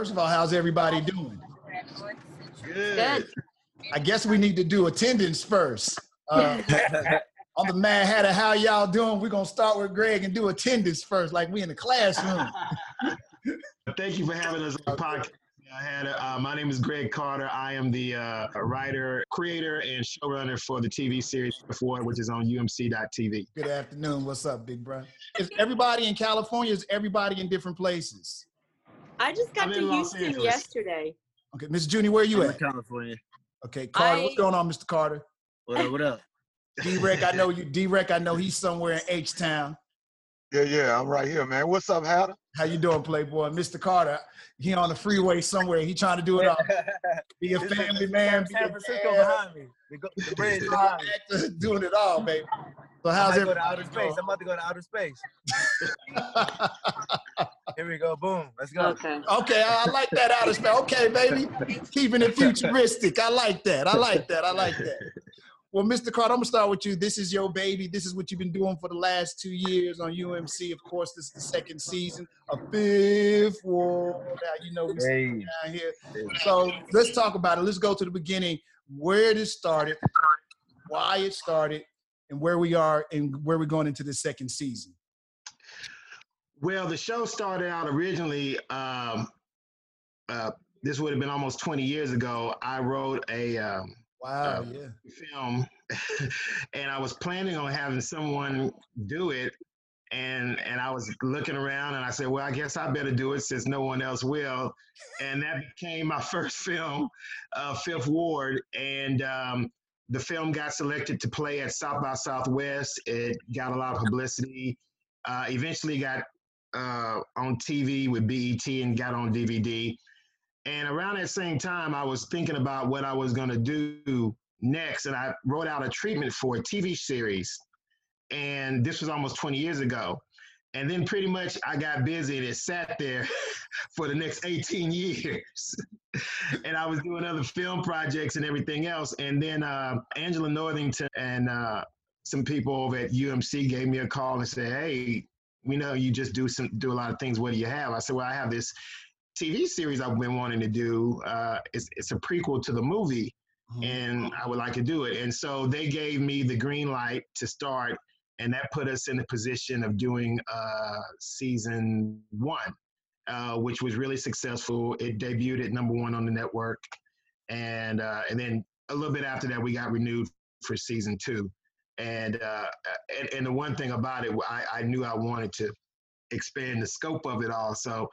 First of all, how's everybody doing? Good. Good. I guess we need to do attendance first. Uh, on the Mad Hatter, how y'all doing? We're gonna start with Greg and do attendance first, like we in the classroom. Thank you for having us on the podcast. I had uh, my name is Greg Carter. I am the uh, writer, creator, and showrunner for the TV series Before, which is on UMC.tv. Good afternoon. What's up, big bro? Is everybody in California? Is everybody in different places? I just got I'm to in Houston Angeles. yesterday. Okay, Miss Junie, where are you I'm in at? California. Okay, Carter, what's going on, Mr. Carter? What up? What up? D-Rec, I know you. D-Rec, I know he's somewhere in H-Town. Yeah, yeah, I'm right here, man. What's up, Hatter? How you doing, Playboy? Mr. Carter, he on the freeway somewhere. He trying to do it all. Be a family man. Be San a Francisco dad, behind me. The, go- the bridge be a behind me. doing it all, baby. So I'm how's about to go to outer everybody space. I'm about to go to outer space. Here we go. Boom. Let's go. Okay. Okay, I I like that outer space. Okay, baby. Keeping it futuristic. I like that. I like that. I like that. Well, Mr. Carter, I'm gonna start with you. This is your baby. This is what you've been doing for the last two years on UMC. Of course, this is the second season of Fifth Ward. Now you know we Hey. down here. So let's talk about it. Let's go to the beginning. Where it started, why it started, and where we are and where we're going into the second season. Well, the show started out originally. Um, uh, this would have been almost 20 years ago. I wrote a um, Wow, Uh, yeah. film, and I was planning on having someone do it. And and I was looking around, and I said, "Well, I guess I better do it since no one else will." And that became my first film, uh, Fifth Ward. And um, the film got selected to play at South by Southwest. It got a lot of publicity. Uh, eventually, got uh, on TV with BET and got on DVD. And around that same time, I was thinking about what I was going to do next, and I wrote out a treatment for a TV series. And this was almost 20 years ago. And then pretty much I got busy and it sat there for the next 18 years. and I was doing other film projects and everything else. And then uh, Angela Northington and uh, some people over at UMC gave me a call and said, "Hey, we know you just do some do a lot of things. What do you have?" I said, "Well, I have this TV series I've been wanting to do. Uh, it's it's a prequel to the movie, Mhm. and I would like to do it." And so they gave me the green light to start, and that put us in the position of doing uh, season one, uh, which was really successful. It debuted at number one on the network, and uh, and then a little bit after that, we got renewed for season two. And uh, and, and the one thing about it, I, I knew I wanted to expand the scope of it all. So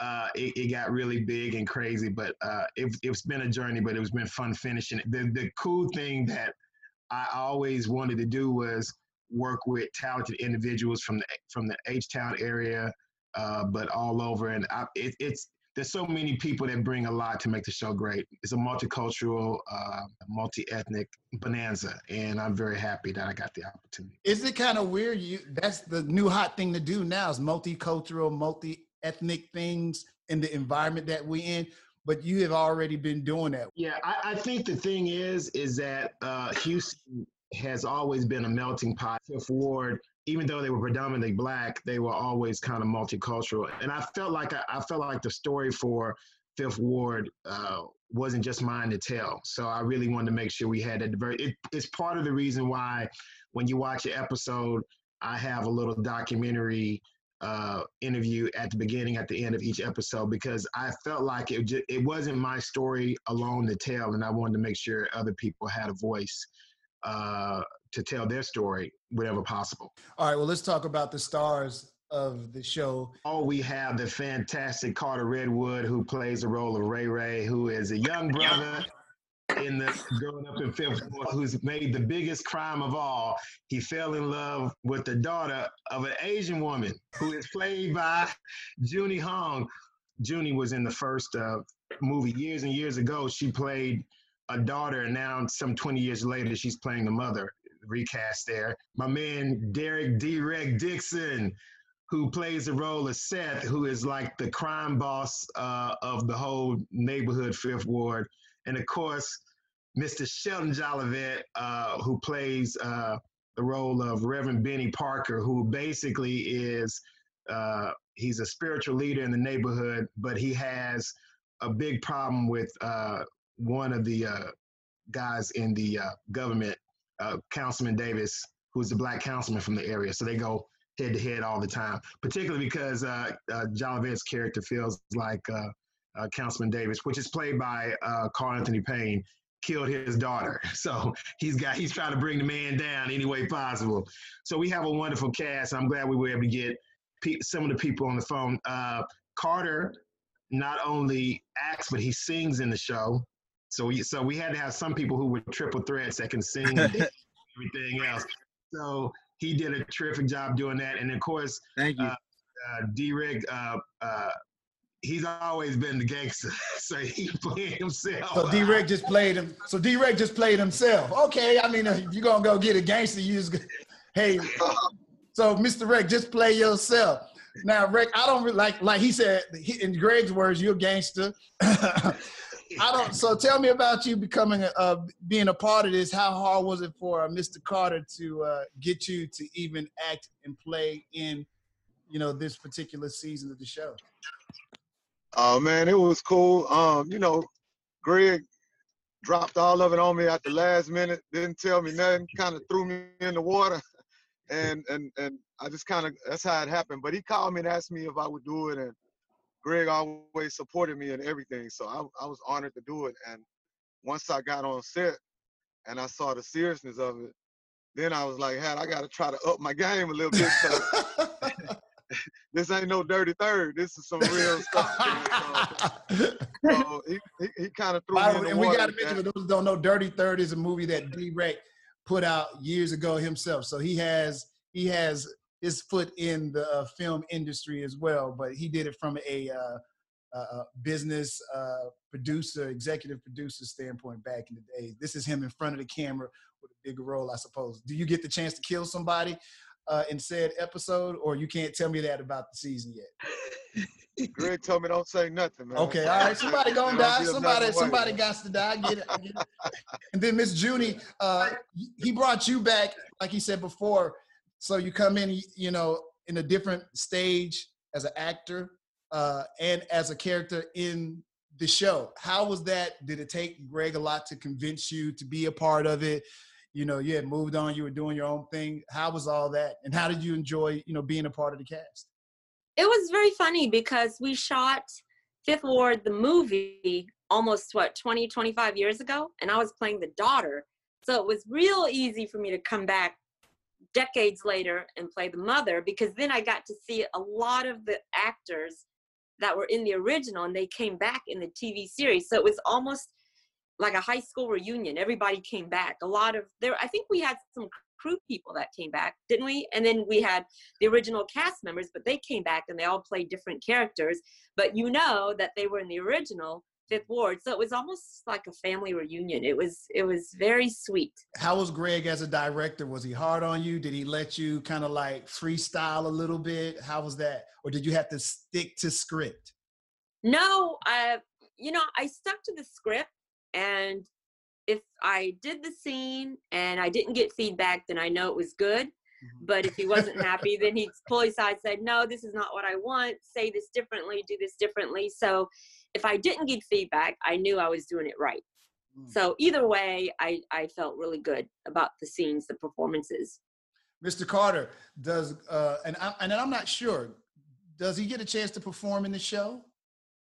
uh, it, it got really big and crazy, but uh, it, it's been a journey, but it's been fun finishing it. The, the cool thing that I always wanted to do was work with talented individuals from the from the H Town area, uh, but all over. And I, it, it's there's so many people that bring a lot to make the show great. It's a multicultural, uh, multi-ethnic bonanza, and I'm very happy that I got the opportunity. Is it kind of weird? You that's the new hot thing to do now is multicultural, multi-ethnic things in the environment that we in. But you have already been doing that. Yeah, I, I think the thing is, is that uh, Houston has always been a melting pot. Fifth Ward, even though they were predominantly black, they were always kind of multicultural. And I felt like I, I felt like the story for Fifth Ward uh, wasn't just mine to tell. So I really wanted to make sure we had that. diver- It, it's part of the reason why when you watch an episode, I have a little documentary uh, interview at the beginning, at the end of each episode, because I felt like it ju- it wasn't my story alone to tell, and I wanted to make sure other people had a voice uh, to tell their story whenever possible. All right, well, let's talk about the stars of the show. Oh, we have the fantastic Carter Redwood, who plays the role of Ray Ray, who is a young brother in the growing up in Fifth Ward, who's made the biggest crime of all. He fell in love with the daughter of an Asian woman who is played by Junie Hong. Junie was in the first uh, movie years and years ago. She played a daughter, and now some 20 years later, she's playing the mother. Recast there. My man Derek D. Dixon, who plays the role of Seth, who is like the crime boss uh, of the whole neighborhood, Fifth Ward. And of course, Mr. Sheldon Jolivet, uh, who plays uh, the role of Reverend Benny Parker, who basically is uh, he's a spiritual leader in the neighborhood, but he has a big problem with uh, one of the uh, guys in the uh, government, uh, Councilman Davis, who's a black councilman from the area. So they go head to head all the time, particularly because uh, uh, Jolivet's character feels like uh, uh, Councilman Davis, which is played by uh, Carl Anthony Payne, killed his daughter. So he's got he's trying to bring the man down any way possible. So we have a wonderful cast. I'm glad we were able to get pe- some of the people on the phone. Uh, Carter not only acts but he sings in the show. So we so we had to have some people who were triple threats that can sing and everything else. So he did a terrific job doing that. And of course, Thank you. Uh, uh, D-Rig, uh, uh, he's always been the gangster, so he played himself. So D Reg just played him. So D Reg just played himself. Okay, I mean, if you're gonna go get a gangster, you just hey. So Mr. Reg, just play yourself. Now, Reg, I don't like like he said he, in Greg's words, you're a gangster. I don't. So tell me about you becoming a, uh, being a part of this. How hard was it for uh, Mr. Carter to uh, get you to even act and play in, you know, this particular season of the show? Oh man, it was cool. Um, you know, Greg dropped all of it on me at the last minute, didn't tell me nothing, kind of threw me in the water. And and and I just kind of that's how it happened. But he called me and asked me if I would do it and Greg always supported me in everything. So I, I was honored to do it. And once I got on set and I saw the seriousness of it, then I was like, hey, I gotta try to up my game a little bit." this ain't no dirty third. This is some real stuff. so so he, he, he kind of threw By me in the and we got to mention for those who don't know, Dirty Third is a movie that D. Rec put out years ago himself. So he has he has his foot in the uh, film industry as well, but he did it from a uh, uh, business uh, producer, executive producer standpoint back in the day. This is him in front of the camera with a bigger role, I suppose. Do you get the chance to kill somebody uh, in said episode, or you can't tell me that about the season yet? Greg told me don't say nothing, man. Okay, all right. Somebody gonna die. Somebody, somebody got to die. I get it. I get it. And then Miss Junie, uh, he brought you back, like he said before. So you come in, you know, in a different stage as an actor uh, and as a character in the show. How was that? Did it take Greg a lot to convince you to be a part of it? You know, you had moved on. You were doing your own thing. How was all that? And how did you enjoy, you know, being a part of the cast? it was very funny because we shot Fifth Ward, the movie, almost what 20, 25 years ago, and I was playing the daughter. So it was real easy for me to come back decades later and play the mother because then I got to see a lot of the actors that were in the original and they came back in the TV series. So it was almost like a high school reunion. Everybody came back. A lot of there, I think we had some crew people that came back, didn't we? And then we had the original cast members, but they came back and they all played different characters. But you know that they were in the original Fifth Ward, so it was almost like a family reunion. It was it was very sweet. How was Greg as a director? Was he hard on you? Did he let you kind of like freestyle a little bit? How was that? Or did you have to stick to script? No, I you know I stuck to the script, and if I did the scene and I didn't get feedback, then I know it was good. Mm-hmm. But if he wasn't happy, then he'd pull aside, say, "No, this is not what I want. Say this differently. Do this differently." So, if I didn't get feedback, I knew I was doing it right. Mm. So either way, I I felt really good about the scenes, the performances. Mr. Carter, does uh and I and I'm not sure, does he get a chance to perform in the show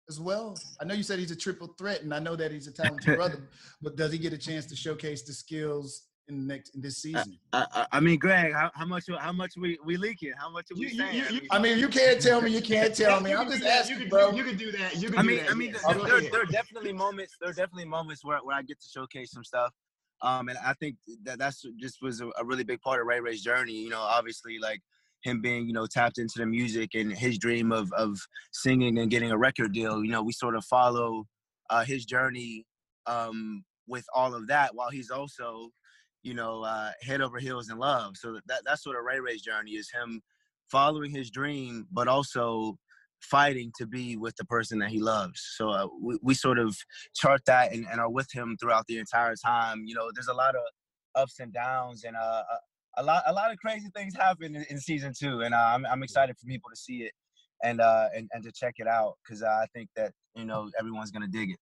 as well? I know you said he's a triple threat, and I know that he's a talented brother, but does he get a chance to showcase the skills in the next in this season? I, I, I mean, Greg, how, how much how much we we leaking? How much are we You- you- saying? you- I you- mean, I mean, you can't tell me, you can't tell me. I'm just asking, you can, bro. You can do that. You can I do mean, that. I mean, yes. there, there, there are definitely moments. There are definitely moments where, where I get to showcase some stuff. Um, and I think that that's just was a, a really big part of Ray Ray's journey. You know, obviously, like him being, you know, tapped into the music and his dream of of singing and getting a record deal. You know, we sort of follow uh, his journey um, with all of that, while he's also, you know, uh, head over heels in love. So that that's sort of Ray Ray's journey is him following his dream, but also fighting to be with the person that he loves. So uh, we, we sort of chart that and, and are with him throughout the entire time. You know, there's a lot of ups and downs and uh, a, a lot a lot of crazy things happen in, in season two, and uh, I'm I'm excited for people to see it and uh and, and to check it out because I think that you know everyone's gonna dig it.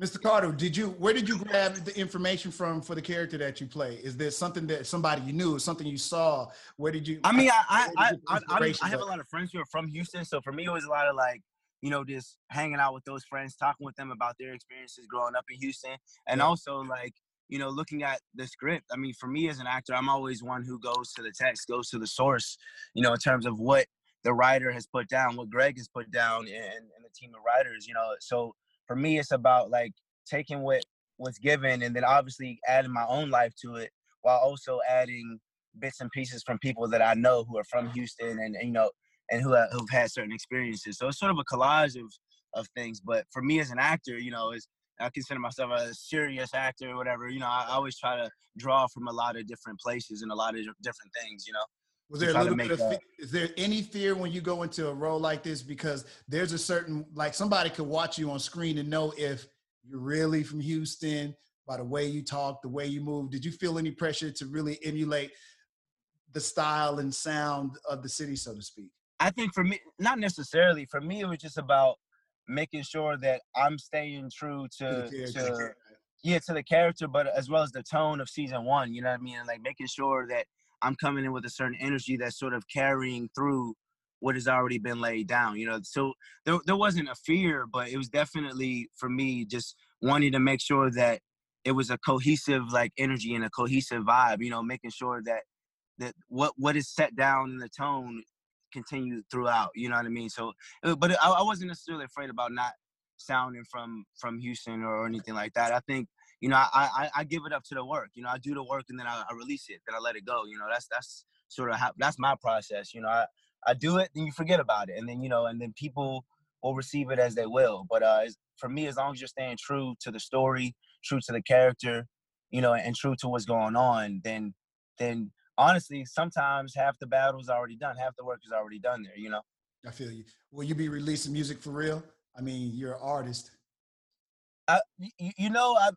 Mr. Carter, did you where did you grab the information from for the character that you play? Is there something that somebody you knew, something you saw? Where did you? I mean, I I I, I, I, have a lot of friends who are from Houston, so for me it was a lot of like you know just hanging out with those friends, talking with them about their experiences growing up in Houston, and Yeah. also like you know looking at the script. I mean, for me as an actor, I'm always one who goes to the text, goes to the source, you know, in terms of what the writer has put down, what Greg has put down, and, and the team of writers, you know. So for me, it's about like taking what was given and then obviously adding my own life to it while also adding bits and pieces from people that I know who are from Houston and, and, you know and who have, who've had certain experiences. So it's sort of a collage of of things. But for me as an actor, you know, is I consider myself a serious actor or whatever. You know, I, I always try to draw from a lot of different places and a lot of different things. You know. Was there a little bit of that- is there any fear when you go into a role like this? Because there's a certain like somebody could watch you on screen and know if you're really from Houston by the way you talk, the way you move. Did you feel any pressure to really emulate the style and sound of the city, so to speak? I think for me, not necessarily. For me, it was just about making sure that I'm staying true To to to yeah to the character but as well as the tone of season one you know what i mean like making sure that i'm coming in with a certain energy that's sort of carrying through what has already been laid down you know so there, there wasn't a fear but it was definitely for me just wanting to make sure that it was a cohesive like energy and a cohesive vibe you know making sure that that what what is set down in the tone continued throughout you know what i mean so uh, but I, I wasn't necessarily afraid about not sounding from from Houston or anything like that. I think you know I, I I give it up to the work. You know I do the work and then I, I release it. Then I let it go. You know that's that's sort of how that's my process. You know I I do it then you forget about it and then you know and then people will receive it as they will. But uh for me as long as you're staying true to the story, true to the character, you know, and true to what's going on, then then honestly sometimes half the battle's already done, half the work is already done there. You know. I feel you. Will you be releasing music for real? I mean, you're an artist. I, you, you know, I've,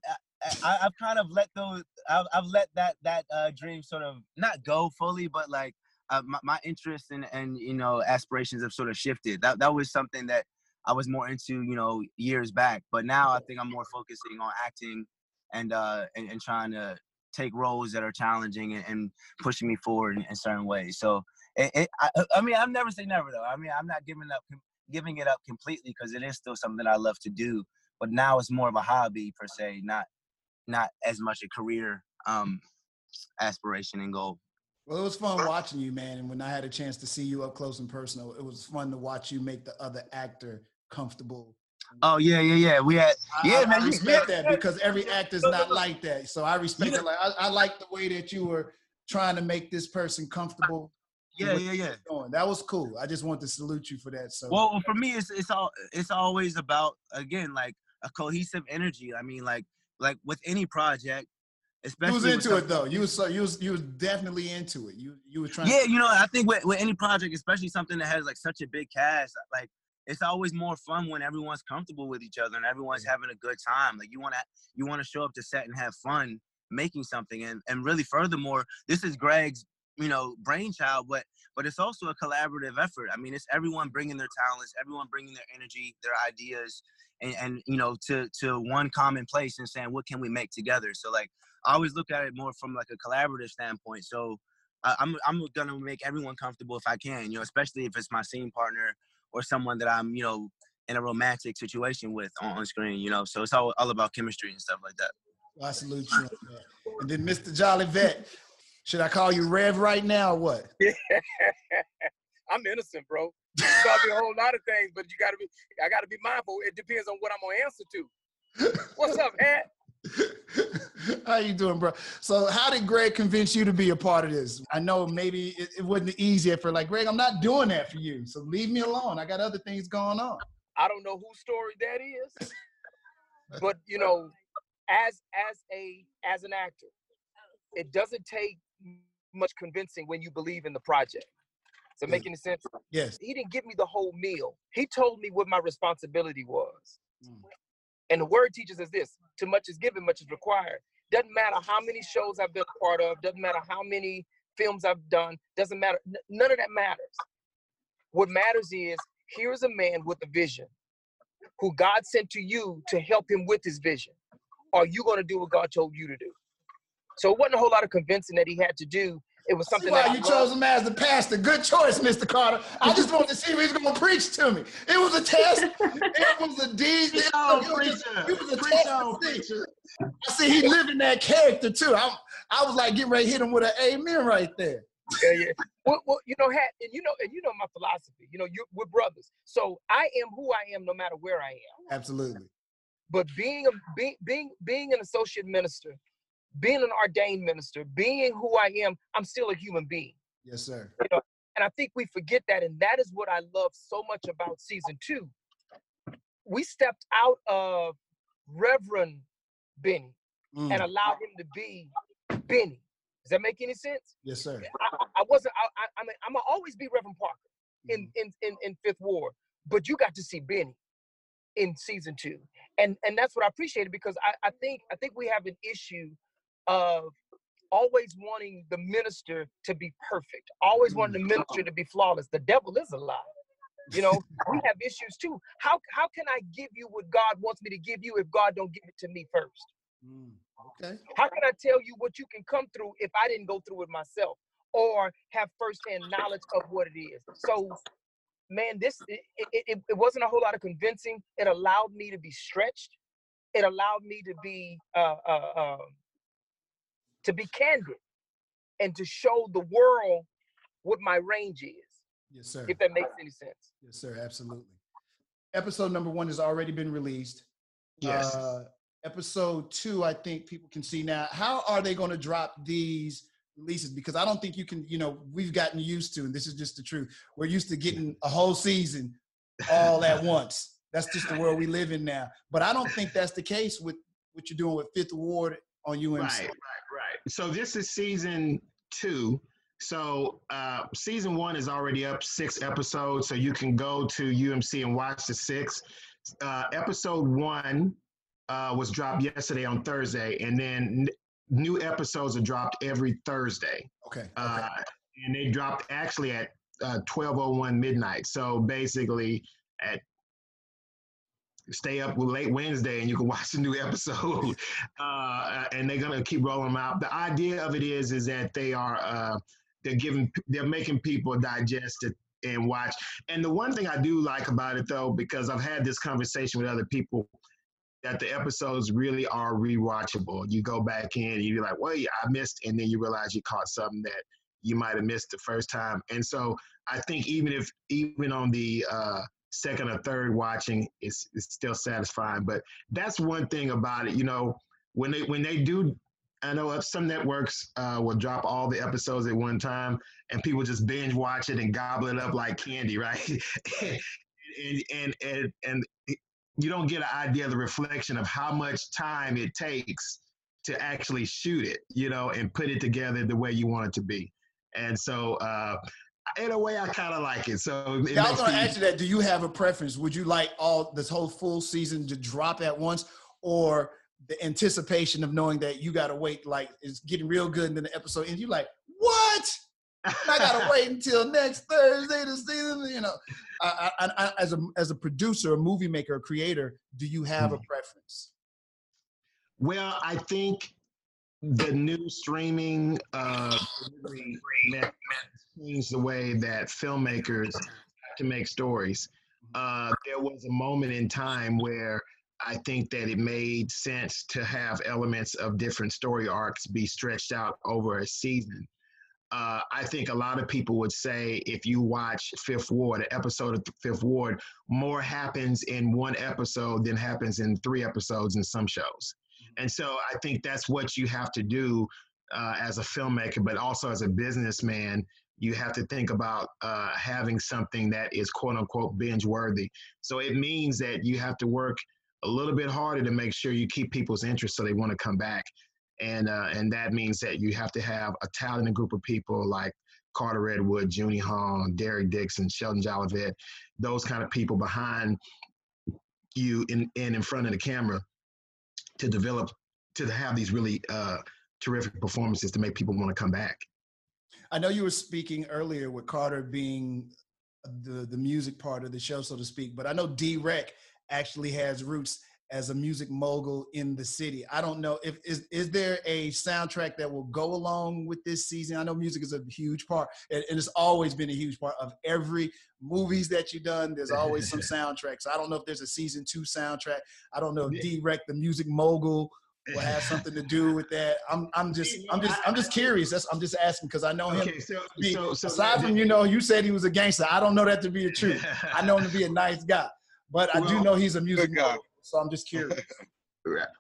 I, I've kind of let those, I've, I've let that that uh, dream sort of not go fully, but like uh, my, my interest and and you know aspirations have sort of shifted. That that was something that I was more into, you know, years back. But now I think I'm more focusing on acting and uh and, and trying to take roles that are challenging and, and pushing me forward in, in certain ways. So it, it, I, I mean, I'm never say never though. I mean, I'm not giving up giving it up completely because it is still something I love to do but now it's more of a hobby per se, not not as much a career um aspiration and goal. Well, it was fun watching you, man. And when I had a chance to see you up close and personal, it was fun to watch you make the other actor comfortable. Oh yeah, yeah, yeah. We had yeah, I, man. I respect yeah, that because every actor's not like that. So I respect You it. Like I, I like the way that you were trying to make this person comfortable. Yeah, yeah, yeah. Doing. That was cool. I just want to salute you for that. So well, for me, it's it's all it's always about again like a cohesive energy. I mean, like like with any project, especially you was into it though. You was so you was you was definitely into it. You you were trying. Yeah, you know, I think with, with any project, especially something that has like such a big cast, like it's always more fun when everyone's comfortable with each other and everyone's having a good time. Like you want to you want to show up to set and have fun making something, and and really furthermore, this is Greg's you know brainchild, but but it's also a collaborative effort. I mean, it's everyone bringing their talents, everyone bringing their energy, their ideas, and, and you know to to one common place and saying what can we make together. So like I always look at it more from like a collaborative standpoint. So I- I'm I'm gonna make everyone comfortable if I can, you know, especially if it's my scene partner or someone that I'm, you know, in a romantic situation with on, on screen, you know. So it's all, all about chemistry and stuff like that. I salute you. And then Mr. Jolivet, should I call you Rev right now or what? I'm innocent, bro. You call me a whole lot of things, but you gotta be I gotta be mindful. It depends on what I'm gonna answer to. What's up, Hat? how you doing, bro? So how did Greg convince you to be a part of this? I know maybe it, it wasn't easy for like Greg, I'm not doing that for you. So leave me alone. I got other things going on. I don't know whose story that is, but you know, as as a as an actor, it doesn't take much convincing when you believe in the project. So Yeah. making any sense? Yes. He didn't give me the whole meal. He told me what my responsibility was. Mm. And the word teaches us this: too much is given, much is required. Doesn't matter how many shows I've been a part of. Doesn't matter how many films I've done. Doesn't matter. N- none of that matters. What matters is here is a man with a vision who God sent to you to help him with his vision. Are you going to do what God told you to do? So it wasn't a whole lot of convincing that he had to do. It was something why that you loved. chose him as the pastor. Good choice, Mr. Carter. I just wanted to see if he was going to preach to me. It was a test. It was a deed. Preach It was, preacher. it was a Preach test on, preacher. I see he living that character too. I, I was like getting ready to hit him with an amen right there. yeah, yeah. Well, well, you know, Hat, and you know, and you know my philosophy. You know, you we're brothers. So I am who I am, no matter where I am. Absolutely. But being a being being being an associate minister, being an ordained minister, being who I am, I'm still a human being. Yes, sir. And I think we forget that, and that is what I love so much about season two. We stepped out of Reverend Benny Mm. and allowed him to be Benny. Does that make any sense? Yes, sir. I, I- wasn't. I, I, I mean, I'm gonna always be Reverend Parker in, Mm. in in in Fifth Ward, but you got to see Benny in season two, and and that's what I appreciated because I, I think I think we have an issue of always wanting the minister to be perfect, always wanting the minister to be flawless. The devil is a lie. You know, we have issues too. How how can I give you what God wants me to give you if God don't give it to me first? Mm. Okay. How can I tell you what you can come through if I didn't go through it myself or have firsthand knowledge of what it is? So, man, this it, it, it, it wasn't a whole lot of convincing. It allowed me to be stretched. It allowed me to be uh, uh, um, to be candid and to show the world what my range is, Yes, sir. if that makes any sense. Yes, sir. Absolutely. Episode number one has already been released. Yes. Uh, episode two, I think people can see now. How are they going to drop these releases? Because I don't think you can, you know, we've gotten used to, and this is just the truth. We're used to getting a whole season all at once. That's just the world we live in now. But I don't think that's the case with what you're doing with Fifth Ward on UMC. Right, right, right. So this is season two. So uh, season one is already up six episodes, so you can go to UMC and watch the six. Uh, episode one uh, was dropped yesterday on Thursday, and then n- new episodes are dropped every Thursday. Okay. okay. Uh, and they dropped actually at uh, 12:01 midnight. So basically, at stay up late Wednesday and you can watch the new episode. Uh, and they're gonna keep rolling them out. The idea of it is is that they are uh, they're giving they're making people digest it and watch. And the one thing I do like about it though, because I've had this conversation with other people. That the episodes really are rewatchable. You go back in, and you're like, "Well, yeah, I missed," and then you realize you caught something that you might have missed the first time. And so I think even if even on the uh, second or third watching, it's it's still satisfying. But that's one thing about it. You know, when they when they do, I know some networks uh, will drop all the episodes at one time, and people just binge watch it and gobble it up like candy, right? and, and and and you don't get an idea of the reflection of how much time it takes to actually shoot it, you know, and put it together the way you want it to be. And so, uh, in a way, I kind of like it. So, it Yeah, I was going to ask you that. Do you have a preference? Would you like all this whole full season to drop at once, or the anticipation of knowing that you got to wait, like it's getting real good, and then the episode ends? you're like what? I gotta wait until next Thursday to see them. You know, I, I, I, as a as a producer, a movie maker, a creator, do you have a preference? Well, I think the new streaming uh, changed the way that filmmakers to make stories. Uh, there was a moment in time where I think that it made sense to have elements of different story arcs be stretched out over a season. Uh, I think a lot of people would say if you watch Fifth Ward, an episode of Fifth Ward, more happens in one episode than happens in three episodes in some shows. And so I think that's what you have to do uh, as a filmmaker, but also as a businessman. You have to think about uh, having something that is quote unquote binge worthy. So it means that you have to work a little bit harder to make sure you keep people's interest so they want to come back. And, uh, and that means that you have to have a talented group of people like Carter Redwood, Junie Hong, Derek Dixon, Sheldon Jolivet, those kind of people behind you in, in, in front of the camera to develop to have these really uh, terrific performances to make people want to come back. I know you were speaking earlier with Carter being the the music part of the show, so to speak. But I know D-Rec actually has roots as a music mogul in the city. I don't know if is is there a soundtrack that will go along with this season. I know music is a huge part, and, and it's always been a huge part of every movies that you've done. There's always some soundtracks. I don't know if there's a season two soundtrack. I don't know if D-Rec, the music mogul, will have something to do with that. I'm I'm just I'm just I'm just curious. That's I'm just asking because I know him. Okay, so, be- so, so aside from you know, you said he was a gangster. I don't know that to be the truth. I know him to be a nice guy, but I do Well, know he's a music good guy. mogul. So I'm just curious.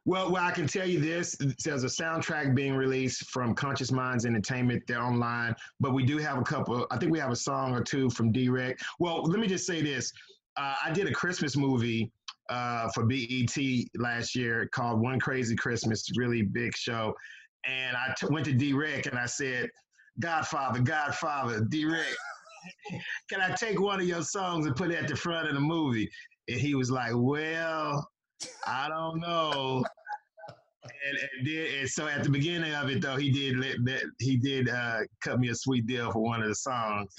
Well, well, I can tell you this: there's a soundtrack being released from Conscious Minds Entertainment. They're online, but we do have a couple. I think we have a song or two from D-Rec. Well, let me just say this: uh, I did a Christmas movie uh, for BET last year called One Crazy Christmas, really big show, and I t- went to D-Rec and I said, "Godfather, Godfather, D-Rec, can I take one of your songs and put it at the front of the movie?" And he was like, "Well." I don't know. And, and, did, and so at the beginning of it, though, he did let that he did uh, cut me a sweet deal for one of the songs.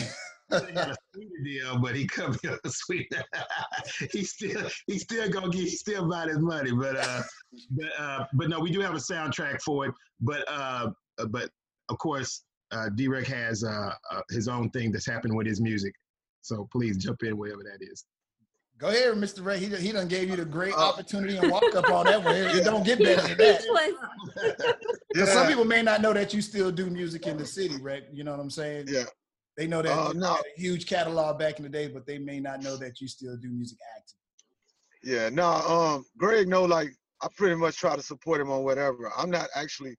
He got a sweeter deal, but he cut me a sweet. he still he still gonna get he still about his money, but uh, but uh, but no, we do have a soundtrack for it. But uh, but of course, uh, D-Rec has uh, uh, his own thing that's happening with his music. So please jump in wherever that is. Go ahead, Mr. Ray. He, done- he done gave you the great Uh, opportunity and walk up on that one. It, it don't get better than that. Speechless. Because some people may not know that you still do music in the city, Ray. You know what I'm saying? Yeah. They know that Uh, you no. had a huge catalog back in the day, but they may not know that you still do music acting. Yeah, no, um, Greg know like I pretty much try to support him on whatever. I'm not actually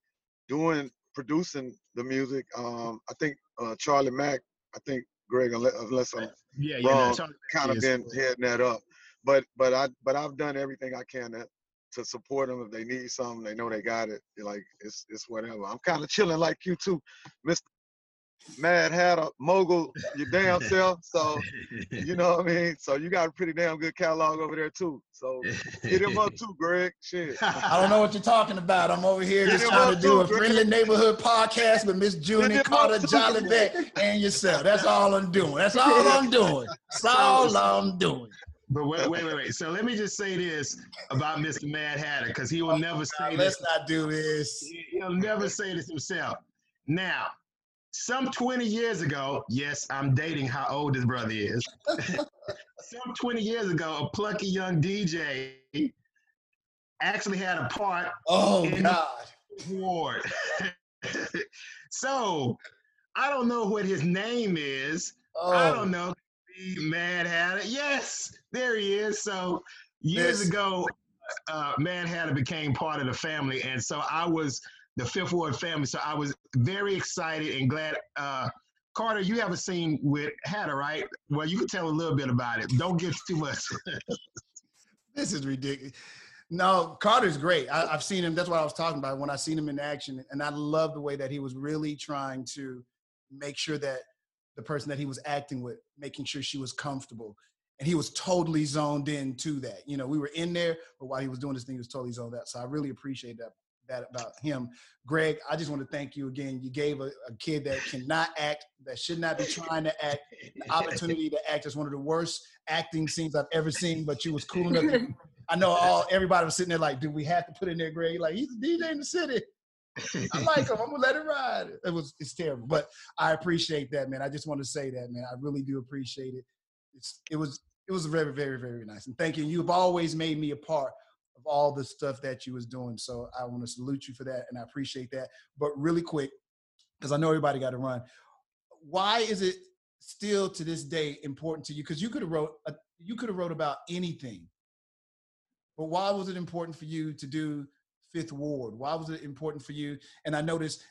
doing producing the music. Um, I think uh, Charlie Mack. I think Greg, unless, unless I'm Yeah, yeah, Wrong. Charlie kind of is- been heading that up, but but I but I've done everything I can to, to support them. If they need something, they know they got it. Like it's it's whatever. I'm kind of chilling like you too, Mister Mad Hatter, mogul, your damn self. So you know what I mean. So you got a pretty damn good catalog over there too. So hit him up too, Greg. Shit. I don't know what you're talking about. I'm over here Get just trying to do too, a Greg. friendly neighborhood podcast with Miss him Junie Carter, Jolivet, and yourself. That's all I'm doing. That's all I'm doing. That's all I'm doing. But wait, wait, wait, wait. So let me just say this about Mr. Mad Hatter, because he will oh, never Now, say let's not do this. He'll never say this himself. Now, some 20 years ago, yes, I'm dating how old his brother is. some 20 years ago, a plucky young DJ actually had a part Oh in God. Ward. so I don't know what his name is. I Oh, don't know. Mad Hatter. Yes, there he is. So years ago, uh, Mad Hatter became part of the family, and so I was the Fifth Ward family. So I was very excited and glad. Uh, Carter, you have a scene with Hatter, right? Well, you can tell a little bit about it. Don't get too much. this is ridiculous. No, Carter's great. I, I've seen him. That's what I was talking about when I seen him in action, and I love the way that he was really trying to make sure that the person that he was acting with, making sure she was comfortable, and he was totally zoned in to that. You know, we were in there, but while he was doing this thing, he was totally zoned out. So I really appreciate that that about him. Greg, I just want to thank you again. You gave a, a kid that cannot act, that should not be trying to act, the opportunity to act as one of the worst acting scenes I've ever seen. But you was cool enough. To, I know all everybody was sitting there like, do we have to put in there, Greg? Like he's a DJ in the city. I like him. I'm gonna let it ride. It was it's terrible, but I appreciate that, man. I just want to say that, man. I really do appreciate it. It's it was it was very very very nice, and thank you. You've always made me a part of all the stuff that you was doing, so I want to salute you for that, and I appreciate that. But really quick, because I know everybody got to run. Why is it still to this day important to you? Because you could have wrote a, you could have wrote about anything, but why was it important for you to do Fifth Ward? Why was it important for you? And I noticed,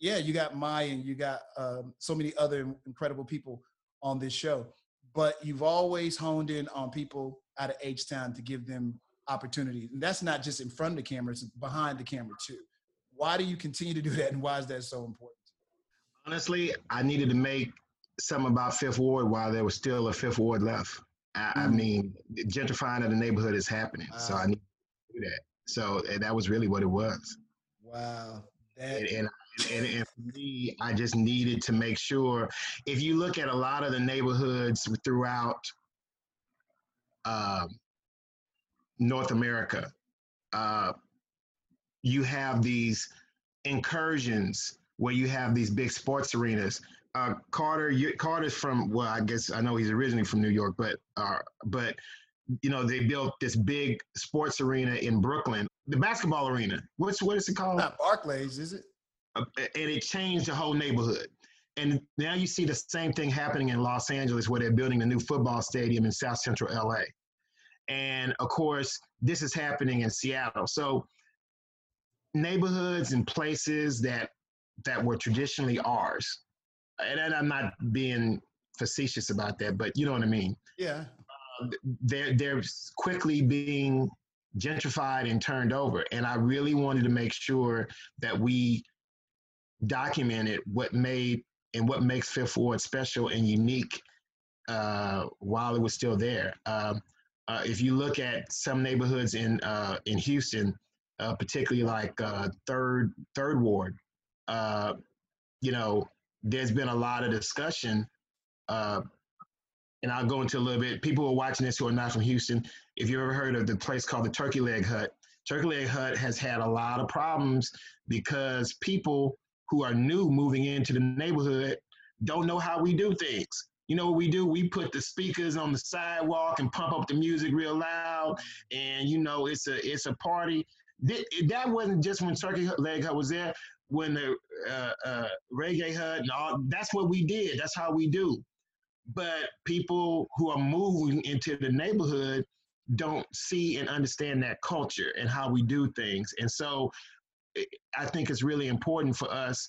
yeah, you got Maya and you got um, so many other incredible people on this show, but you've always honed in on people out of H Town to give them opportunities. And that's not just in front of the camera, it's behind the camera too. Why do you continue to do that and why is that so important? Honestly, I needed to make something about Fifth Ward while there was still a Fifth Ward left. I, I Mm. mean, gentrifying of the neighborhood is happening, so I need to do that. So that was really what it was. Wow. That, and, and, and, and for me, I just needed to make sure. If you look at a lot of the neighborhoods throughout um, North America, uh, you have these incursions where you have these big sports arenas. Uh, Carter, you, Carter's from well, I guess I know he's originally from New York, but uh, but you know they built this big sports arena in Brooklyn, the basketball arena. What's what is it called? not Barclays, is it? Uh, and it changed the whole neighborhood. And now you see the same thing happening in Los Angeles, where they're building a new football stadium in South Central LA. And of course, this is happening in Seattle. So neighborhoods and places that that were traditionally ours, and I'm not being facetious about that, but you know what I mean. Yeah. Uh, they're they're quickly being gentrified and turned over, and I really wanted to make sure that we documented what made and what makes Fifth Ward special and unique uh, while it was still there. Um, uh, if you look at some neighborhoods in uh, in Houston, uh, particularly like uh, Third Third Ward, uh, you know, there's been a lot of discussion, and I'll go into a little bit. People who are watching this who are not from Houston, if you've ever heard of the place called the Turkey Leg Hut, Turkey Leg Hut has had a lot of problems because people who are new moving into the neighborhood don't know how we do things. You know what we do? We put the speakers on the sidewalk and pump up the music real loud, and you know it's a it's a party. That wasn't just when Turkey Leg Hut was there. When the uh, uh, Reggae Hut and all, that's what we did. That's how we do. But people who are moving into the neighborhood don't see and understand that culture and how we do things. And so I think it's really important for us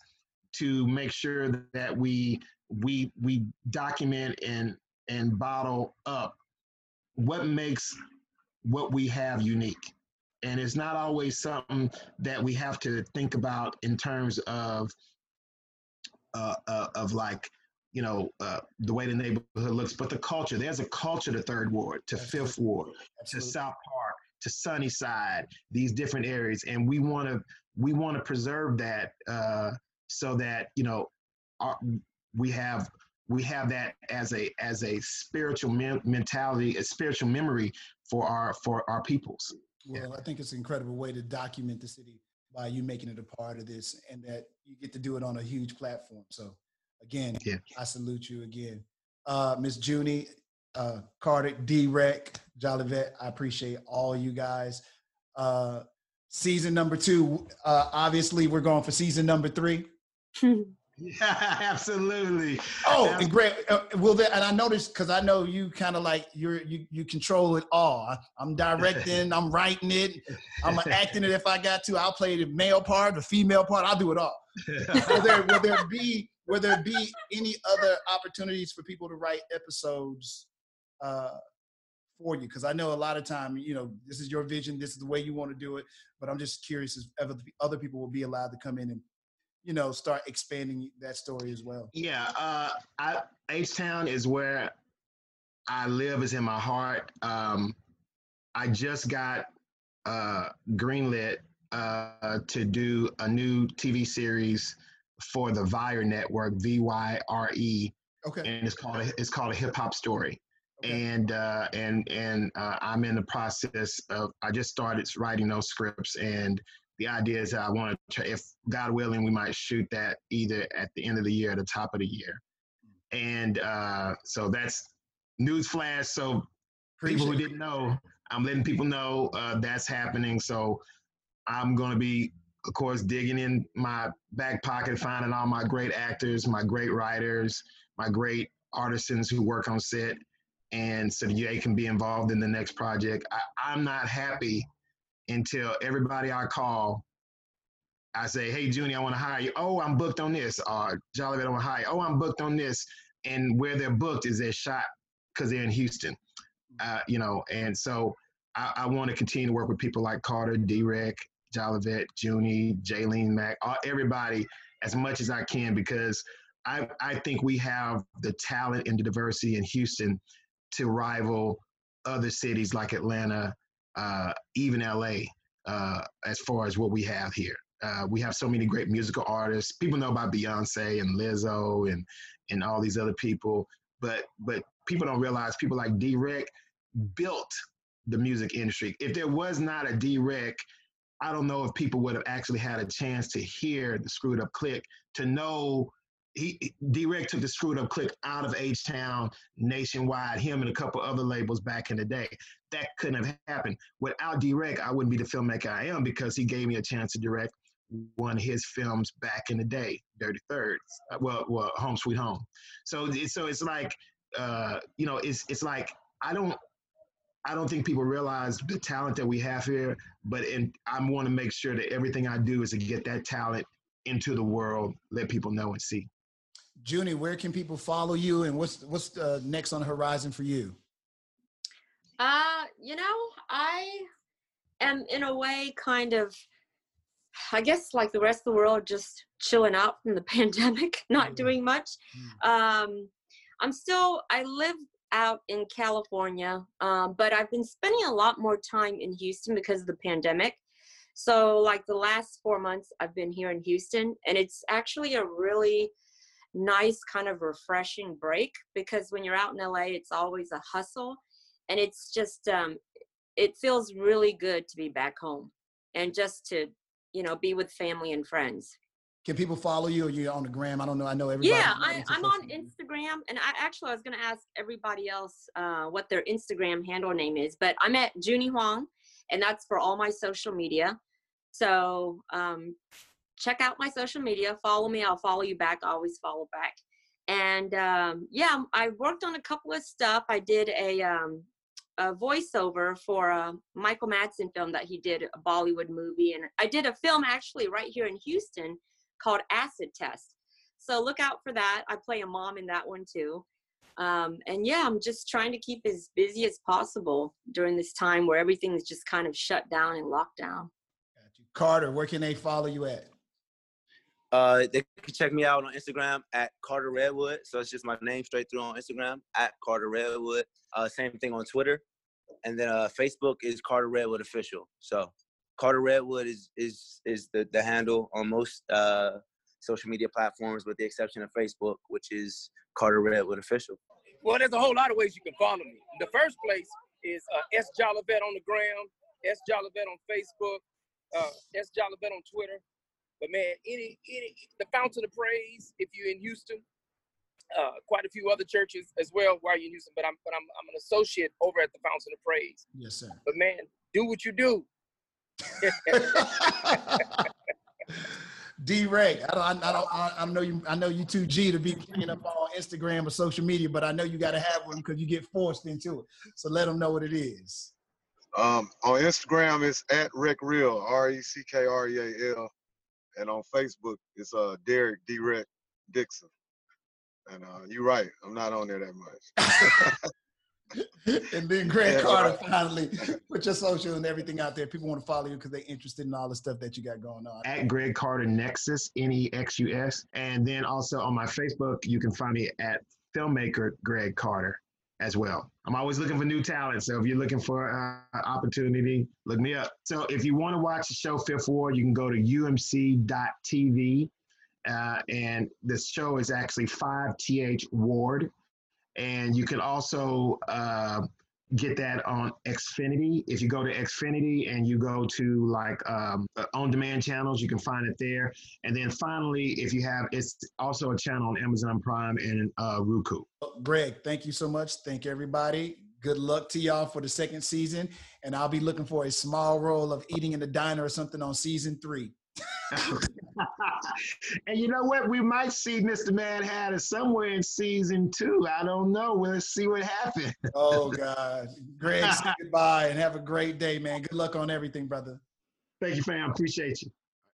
to make sure that we we we document and and bottle up what makes what we have unique and it's not always something that we have to think about in terms of uh, uh, of like you know uh, the way the neighborhood looks but the culture there's a culture to third ward to Absolutely. fifth ward Absolutely. to south park to sunnyside these different areas and we want to we want to preserve that uh, so that you know our, we have we have that as a as a spiritual me- mentality, a spiritual memory for our for our peoples. Well, yeah. I think it's an incredible way to document the city by you making it a part of this, and that you get to do it on a huge platform. So, again, yeah. I salute you again, uh, Miss Junie, uh, Carter, D-Rec, Jolivet. I appreciate all you guys. Uh, season number two. Uh, obviously, we're going for season number three. yeah, absolutely. Oh, and great. Uh, will that? And I noticed because I know you kind of like you're you you control it all. I'm directing. I'm writing it. I'm acting it if I got to. I'll play the male part, the female part. I'll do it all. will there will there be will there be any other opportunities for people to write episodes uh, for you? Because I know a lot of time, you know, this is your vision, this is the way you want to do it. But I'm just curious if other people will be allowed to come in and, you know, start expanding that story as well. Yeah, uh, I, H Town is where I live, is in my heart. Um, I just got uh, greenlit uh, to do a new TV series for the Vyre Network, V Y R E. Okay. And it's called a, it's called a hip hop story and uh, and and uh, I'm in the process of. I just started writing those scripts, and the idea is that I want to, if God willing, we might shoot that either at the end of the year or the top of the year, and uh, so that's news flash. So Appreciate people who didn't know, I'm letting people know uh, that's happening. So I'm going to be, of course, digging in my back pocket, finding all my great actors, my great writers, my great artisans who work on set and so they can be involved in the next project. I, am not happy until everybody I call, I say, "Hey, Junie, I want to hire you." Oh, I'm booked on this. Or Jolly, I want to hire. Oh, I'm booked on this. And where they're booked is they're shot because they're in Houston, uh, you know. And so I, I want to continue to work with people like Carter, D-Rec, Jolivet, Junie, Jaylene Mack, all, everybody as much as I can because I, I think we have the talent and the diversity in Houston to rival other cities like Atlanta, uh, even LA, uh, as far as what we have here. Uh, we have so many great musical artists. People know about Beyonce and Lizzo and and all these other people, but but people don't realize people like D-Wrek built the music industry. If there was not a D-Wrek, I don't know if people would have actually had a chance to hear the Screwed Up Click, to know he D-Reck took the Screwed Up Click out of H Town nationwide. Him and a couple other labels back in the day. That couldn't have happened without D-Reck. I wouldn't be the filmmaker I am because he gave me a chance to direct one of his films back in the day, Dirty Thirds. Uh, well, well, Home Sweet Home. So, so it's like, uh, you know, it's it's like I don't I don't think people realize the talent that we have here, but and I want to make sure that everything I do is to get that talent into the world, let people know and see. Junie, where can people follow you, and what's what's uh, next on the horizon for you? Uh, you know, I am in a way kind of, I guess, like the rest of the world, just chilling out from the pandemic, not mm-hmm. doing much. Mm-hmm. Um, I'm still, I live out in California, um, but I've been spending a lot more time in Houston because of the pandemic. So, like the last four months, I've been here in Houston, and it's actually a really nice, kind of refreshing break because when you're out in LA, it's always a hustle, and it's just, um, it feels really good to be back home and just to, you know, be with family and friends. Can people follow you or you on the gram? I don't know. I know everybody. Yeah, I, am on Instagram, and I actually I was going to ask everybody else uh, what their Instagram handle name is, but I'm at Junie Hoang, and that's for all my social media. So um, check out my social media. Follow me. I'll follow you back. Always follow back. And um, yeah, I worked on a couple of stuff. I did a, um, a voiceover for a Michael Madsen film that he did, a Bollywood movie, and I did a film actually right here in Houston called Acid Test. So look out for that. I play a mom in that one too. Um, and yeah, I'm just trying to keep as busy as possible during this time where everything is just kind of shut down and locked down. Carter, where can they follow you at? Uh, they can check me out on Instagram at Carter Redwood. So it's just my name straight through on Instagram at Carter Redwood. Uh, same thing on Twitter, and then uh, Facebook is Carter Redwood official. So Carter Redwood is is is the, the handle on most uh, social media platforms, with the exception of Facebook, which is Carter Redwood official. Well, there's a whole lot of ways you can follow me. The first place is uh, S Jolivet on the ground, S Jolivet on Facebook, uh, S Jolivet on Twitter. But man, any any the Fountain of Praise, if you're in Houston, uh, quite a few other churches as well while you're in Houston. But I'm but I'm I'm an associate over at the Fountain of Praise. Yes, sir. But man, do what you do. D-Reck, I don't, I don't, I know you, I know you too G to be picking up on Instagram or social media, but I know you got to have one because you get forced into it. So let them know what it is. Um, on Instagram, it's at Reck Real, R E C K R E A L, and on Facebook, it's uh Derek D-Reck Dixon. And uh, you're right, I'm not on there that much. and then Greg Carter finally put your social and everything out there. People want to follow you because they're interested in all the stuff that you got going on. At Greg Carter Nexus, N E X U S. And then also on my Facebook, you can find me at filmmaker Greg Carter as well. I'm always looking for new talent. So if you're looking for an uh, opportunity, look me up. So if you want to watch the show Fifth Ward, you can go to umc.tv. Uh, and the show is actually 5th Ward and you can also uh, get that on Xfinity. If you go to Xfinity and you go to like um, uh, on-demand channels, you can find it there. And then finally, if you have, it's also a channel on Amazon Prime and uh, Roku. Greg, thank you so much. Thank everybody. Good luck to y'all for the second season. And I'll be looking for a small role of eating in the diner or something on season three. and you know what? We might see Mr. Mad Hatter somewhere in season two. I don't know. We'll see what happens. oh God, Greg, say goodbye and have a great day, man. Good luck on everything, brother. Thank you, fam. Appreciate you.